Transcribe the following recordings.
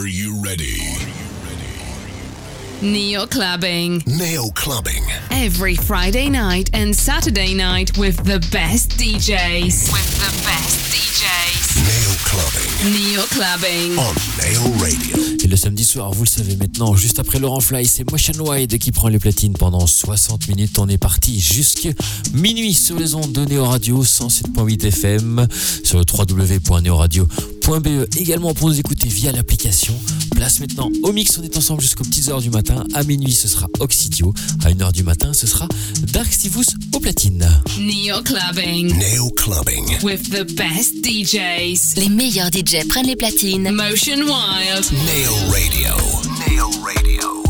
Are you ready? Neo Clubbing. Neo Clubbing. Every Friday night and Saturday night with the best DJs. With the best DJs. Neo Clubbing. Neo Clubbing. On Neo Radio. Et le samedi soir, vous le savez maintenant, juste après Laurent Fly, c'est Motion Wide qui prend les platines pendant 60 minutes. On est parti jusqu'à minuit sur les ondes de Néo Radio 107.8 FM, sur le www.neoradio.be. Également pour nous écouter via l'application. Place maintenant au mix, on est ensemble jusqu'aux petites heures du matin. À minuit, ce sera Oxidio. À 1h du matin, ce sera Dark Stivus au platine. Neo Clubbing. Neo Clubbing. With the best DJs. Les meilleurs DJ prennent les platines. Motion Wild. Neo Radio. Neo Radio.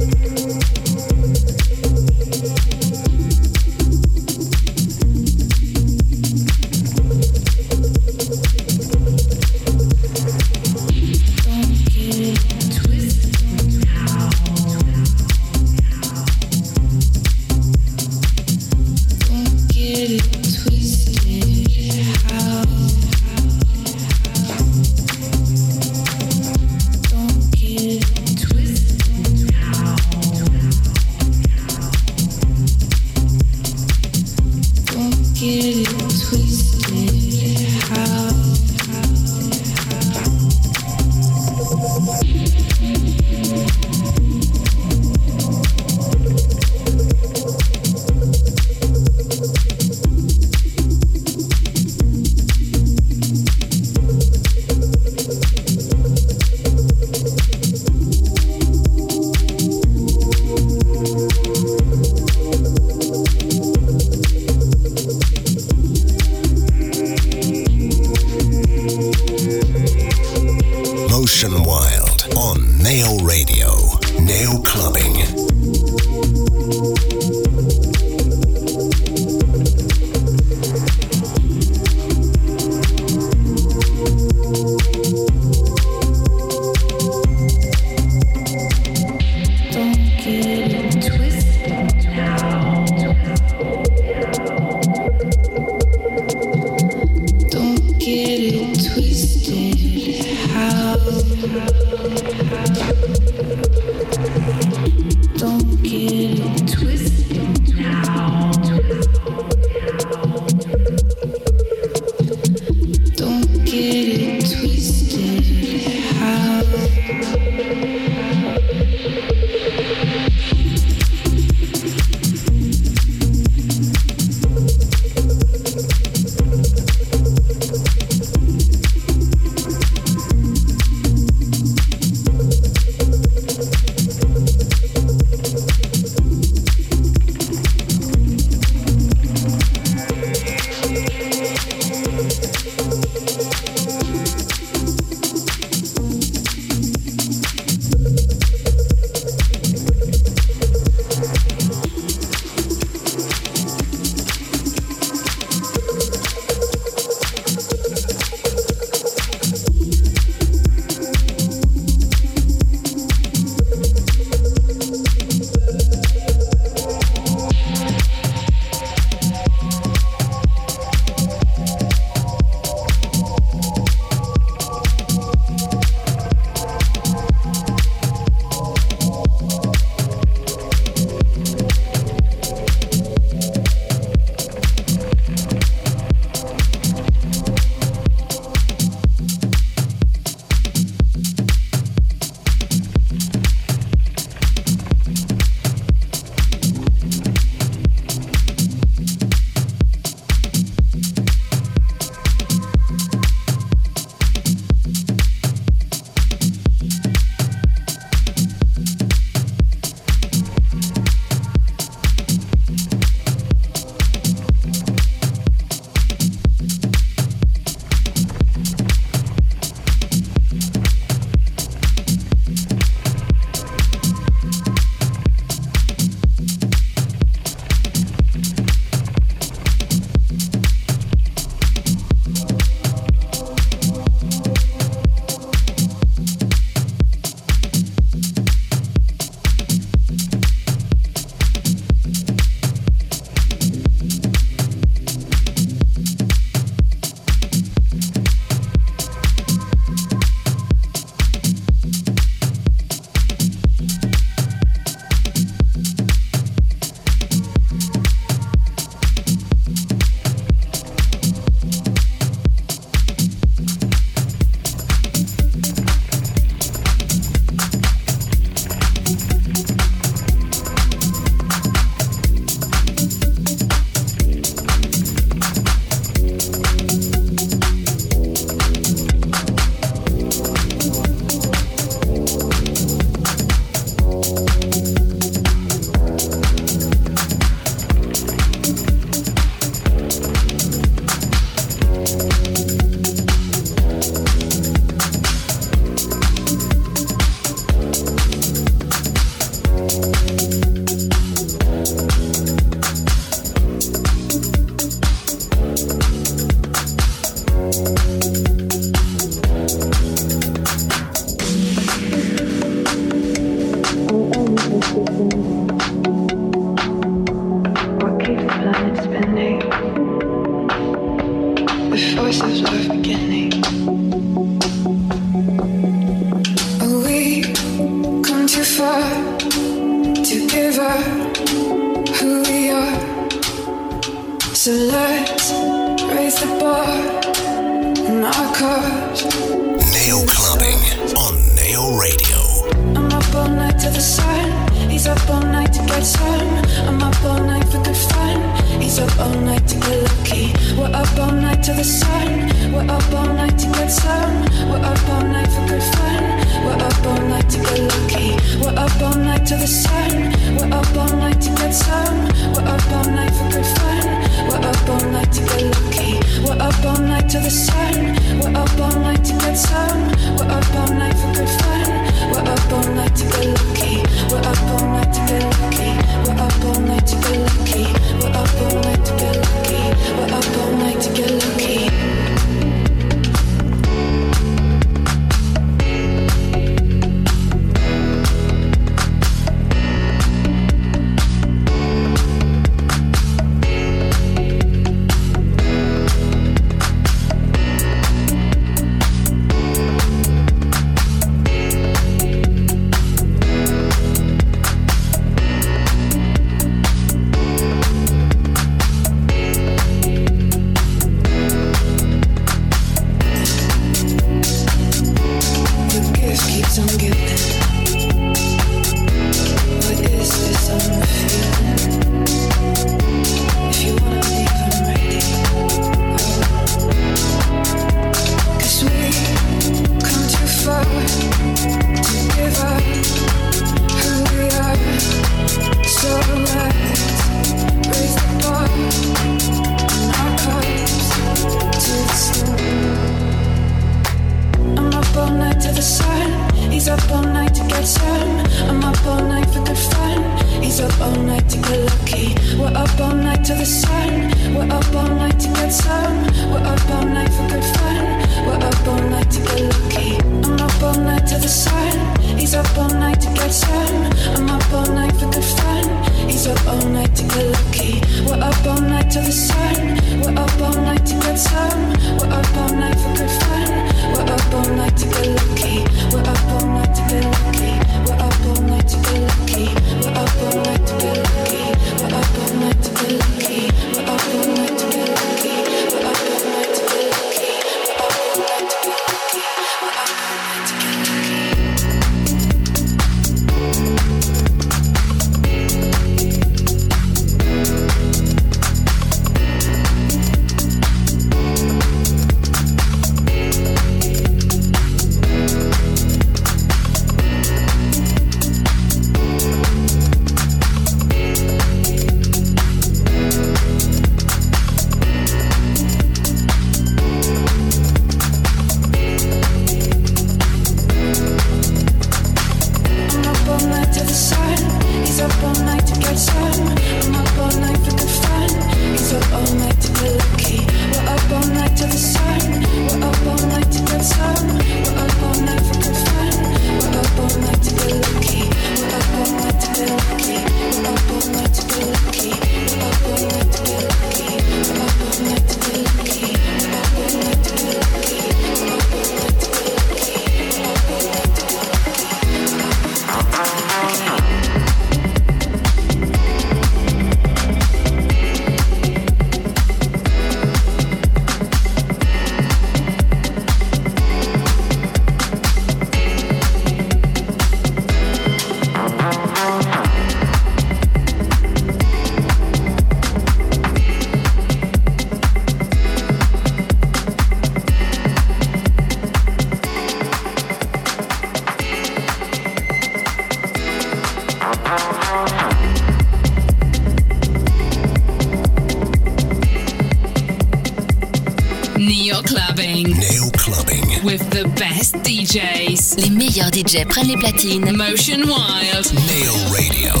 DJ prennent les platines. Motion Wild. Nail Radio.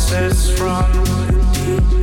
voices from deep.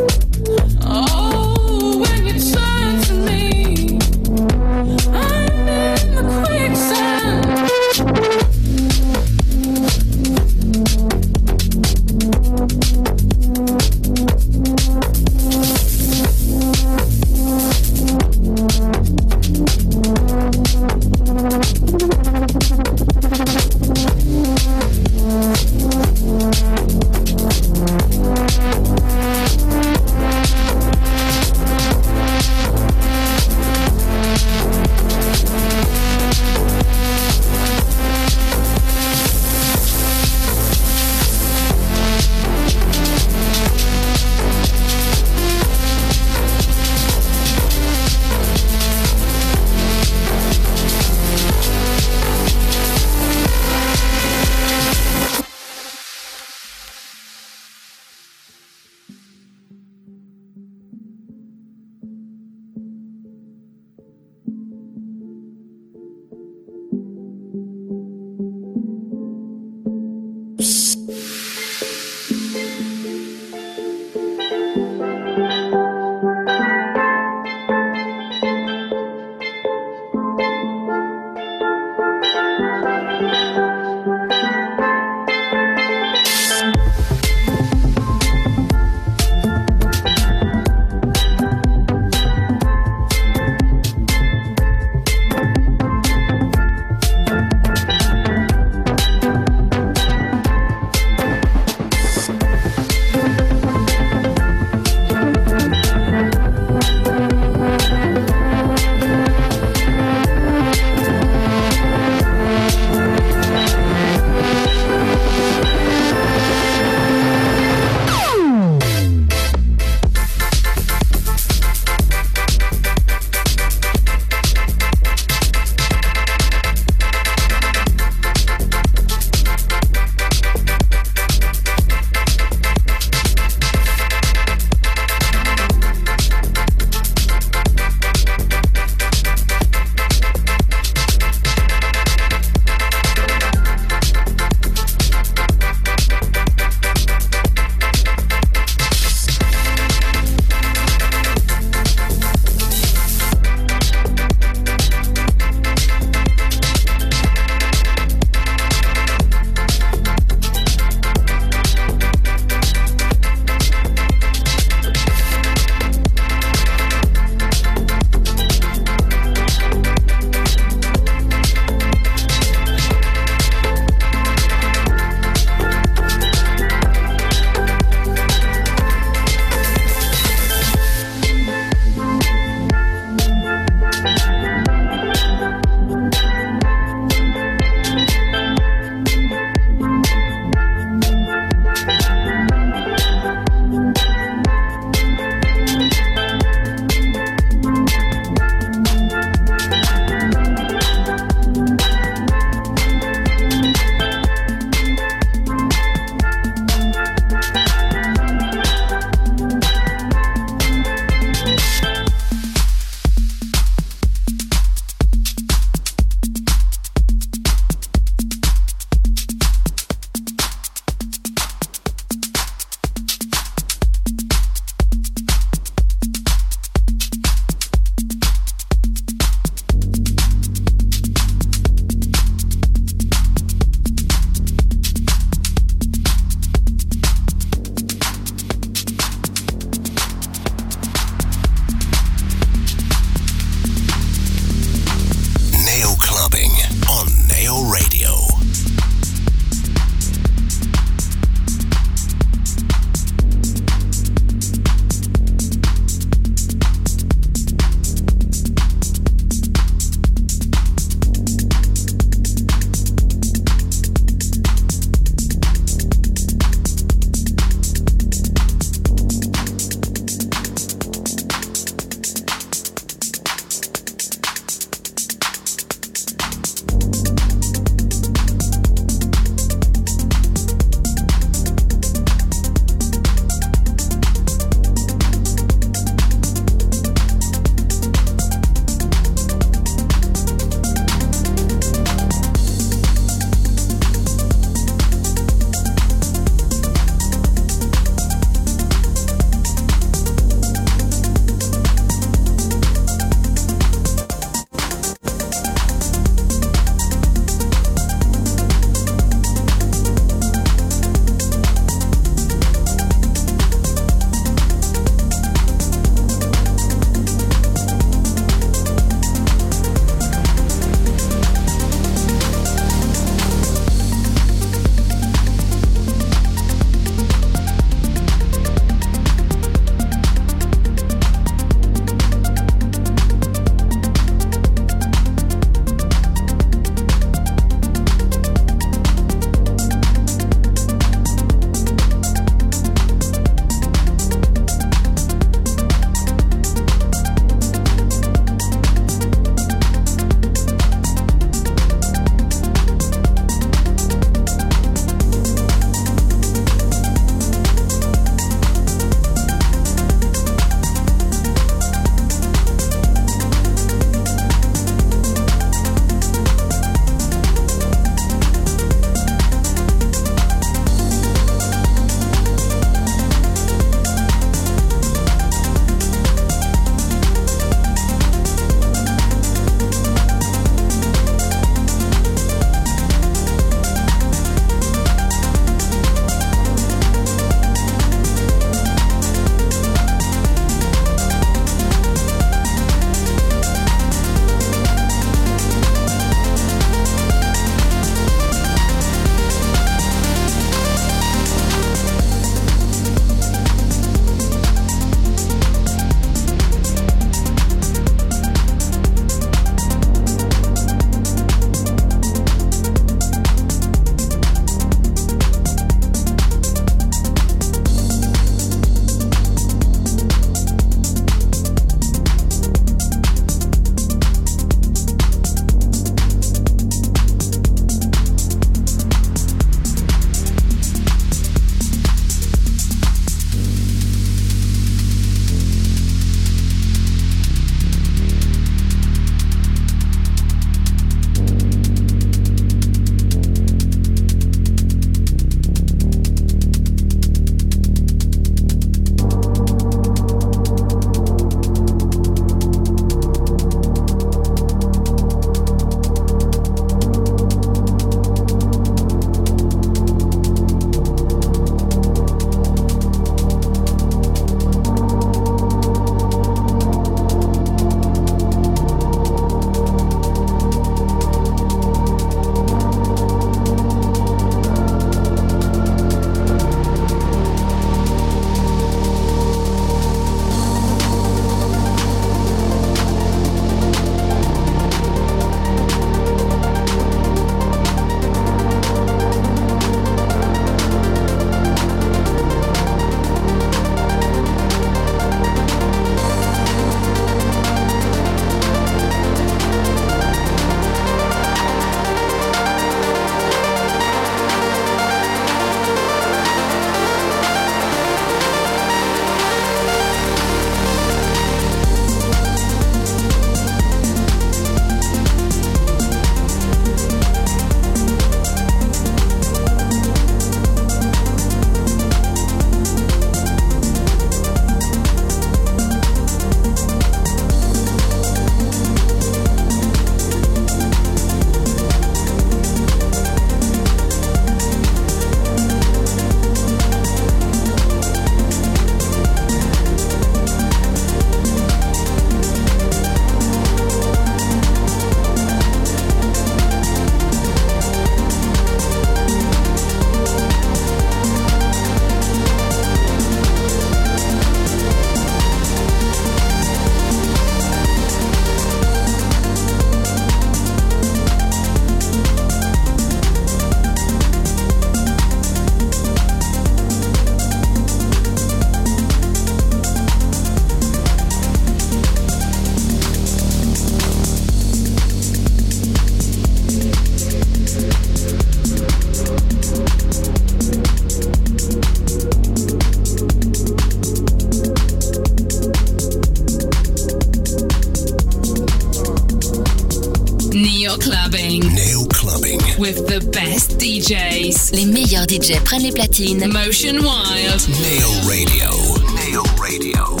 Les meilleurs DJs prennent les platines. Motion Wild. Neo Radio. Neo Radio.